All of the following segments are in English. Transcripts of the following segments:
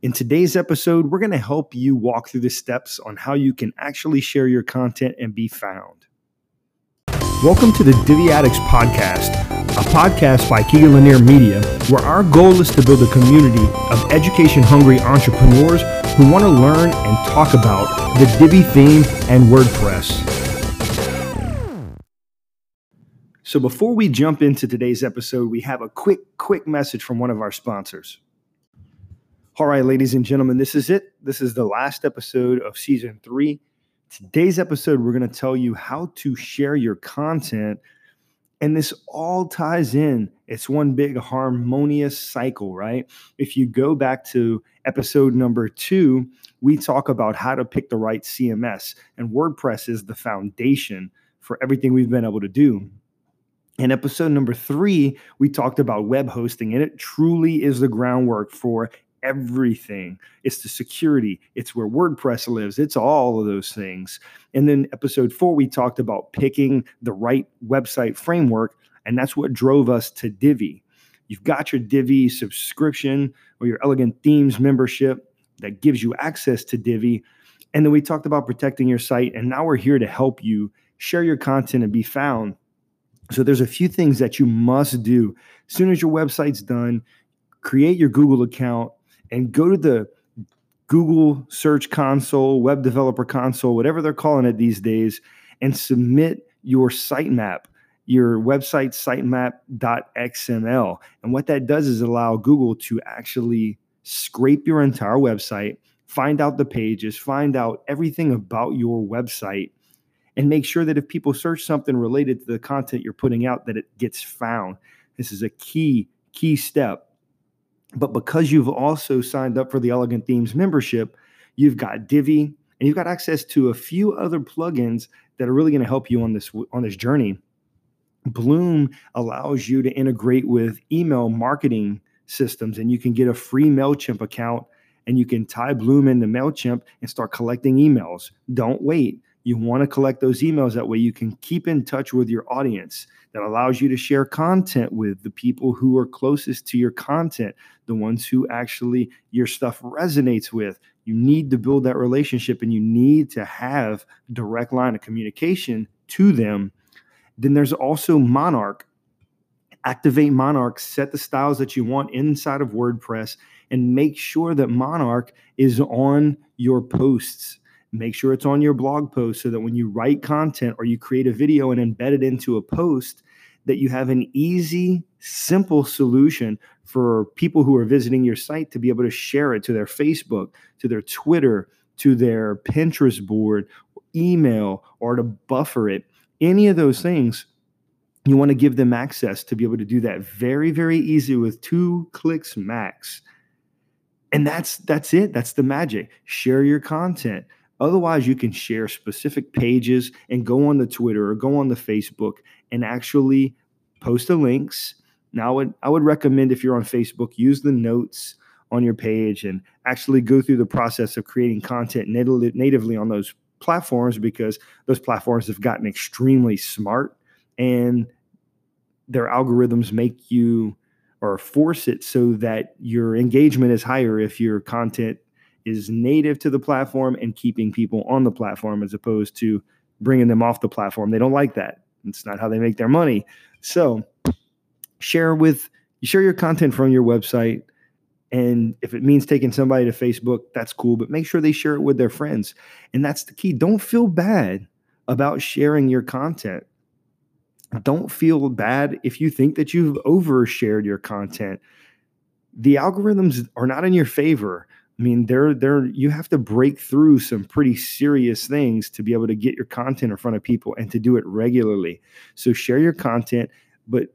In today's episode, we're going to help you walk through the steps on how you can actually share your content and be found. Welcome to the Divi Addicts Podcast, a podcast by Keegan Lanier Media, where our goal is to build a community of education hungry entrepreneurs who want to learn and talk about the Divi theme and WordPress. So, before we jump into today's episode, we have a quick, quick message from one of our sponsors. All right, ladies and gentlemen, this is it. This is the last episode of season three. Today's episode, we're going to tell you how to share your content. And this all ties in. It's one big harmonious cycle, right? If you go back to episode number two, we talk about how to pick the right CMS, and WordPress is the foundation for everything we've been able to do. In episode number three, we talked about web hosting, and it truly is the groundwork for everything. It's the security, it's where WordPress lives, it's all of those things. And then episode four, we talked about picking the right website framework, and that's what drove us to Divi. You've got your Divi subscription or your Elegant Themes membership that gives you access to Divi. And then we talked about protecting your site, and now we're here to help you share your content and be found. So there's a few things that you must do. As soon as your website's done, create your Google account and go to the Google Search Console, Web Developer Console, whatever they're calling it these days, and submit your sitemap, your website sitemap.xml. And what that does is allow Google to actually scrape your entire website, find out the pages, find out everything about your website, and make sure that if people search something related to the content you're putting out, that it gets found. This is a key, key step but because you've also signed up for the Elegant Themes membership, you've got Divi and you've got access to a few other plugins that are really going to help you on this on this journey. Bloom allows you to integrate with email marketing systems and you can get a free MailChimp account and you can tie Bloom into MailChimp and start collecting emails. Don't wait. You want to collect those emails that way you can keep in touch with your audience that allows you to share content with the people who are closest to your content, the ones who actually your stuff resonates with. You need to build that relationship and you need to have direct line of communication to them. Then there's also Monarch. Activate Monarch, set the styles that you want inside of WordPress, and make sure that Monarch is on your posts Make sure it's on your blog post so that when you write content or you create a video and embed it into a post, that you have an easy, simple solution for people who are visiting your site to be able to share it to their Facebook, to their Twitter, to their Pinterest board, email, or to buffer it. Any of those things, you want to give them access to be able to do that very, very easy with two clicks max. And that's that's it. That's the magic. Share your content. Otherwise, you can share specific pages and go on the Twitter or go on the Facebook and actually post the links. Now, I would, I would recommend if you're on Facebook, use the notes on your page and actually go through the process of creating content nat- natively on those platforms because those platforms have gotten extremely smart and their algorithms make you or force it so that your engagement is higher if your content is native to the platform and keeping people on the platform as opposed to bringing them off the platform. They don't like that. It's not how they make their money. So share with share your content from your website and if it means taking somebody to Facebook, that's cool, but make sure they share it with their friends. And that's the key. Don't feel bad about sharing your content. Don't feel bad if you think that you've overshared your content. The algorithms are not in your favor I mean, there, there, you have to break through some pretty serious things to be able to get your content in front of people and to do it regularly. So share your content, but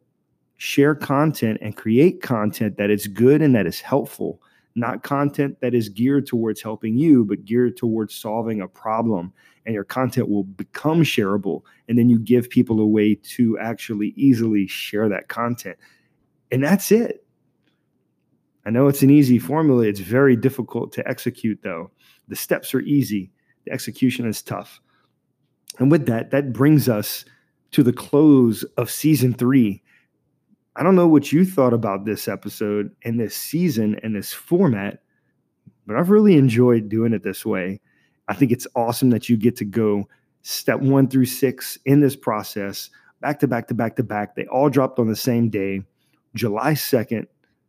share content and create content that is good and that is helpful, not content that is geared towards helping you, but geared towards solving a problem. And your content will become shareable. And then you give people a way to actually easily share that content. And that's it I know it's an easy formula. It's very difficult to execute, though. The steps are easy, the execution is tough. And with that, that brings us to the close of season three. I don't know what you thought about this episode and this season and this format, but I've really enjoyed doing it this way. I think it's awesome that you get to go step one through six in this process, back to back to back to back. They all dropped on the same day, July 2nd,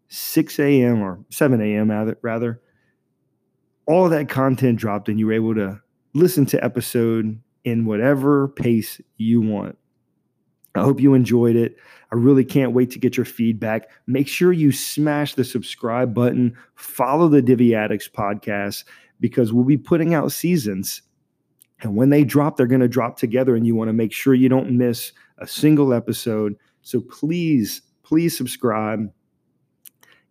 6 a.m. or 7 a.m. rather. All of that content dropped, and you were able to listen to episode in whatever pace you want. I hope you enjoyed it. I really can't wait to get your feedback. Make sure you smash the subscribe button, follow the Divi Addicts podcast because we'll be putting out seasons. And when they drop, they're going to drop together, and you want to make sure you don't miss a single episode. So please, please subscribe.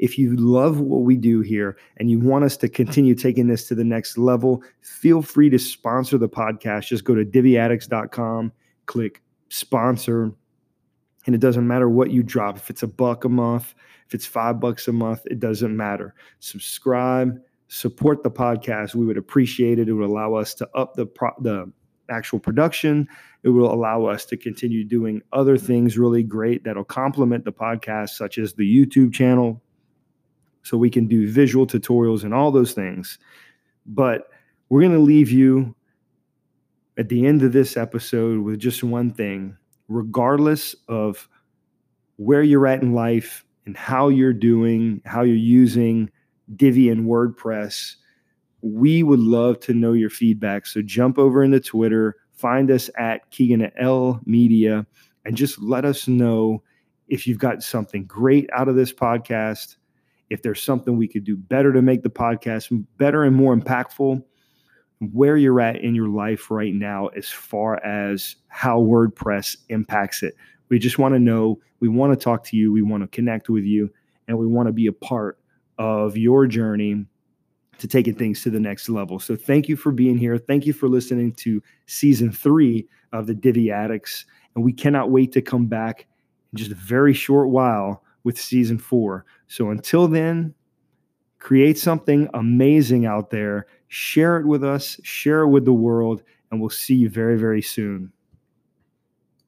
If you love what we do here and you want us to continue taking this to the next level, feel free to sponsor the podcast. Just go to diviaddicts.com, click sponsor, and it doesn't matter what you drop. If it's a buck a month, if it's five bucks a month, it doesn't matter. Subscribe, support the podcast. We would appreciate it. It would allow us to up the pro- the actual production. It will allow us to continue doing other things really great that'll complement the podcast, such as the YouTube channel, so we can do visual tutorials and all those things. But we're going to leave you at the end of this episode with just one thing, regardless of where you're at in life and how you're doing, how you're using Divi and WordPress. We would love to know your feedback. So jump over into Twitter, find us at Keegan L Media, and just let us know if you've got something great out of this podcast if there's something we could do better to make the podcast better and more impactful, where you're at in your life right now as far as how WordPress impacts it. We just want to know, we want to talk to you, we want to connect with you, and we want to be a part of your journey to taking things to the next level. So thank you for being here. Thank you for listening to season three of the Divi Addicts. And we cannot wait to come back in just a very short while with season four. So until then, create something amazing out there, share it with us, share it with the world, and we'll see you very, very soon.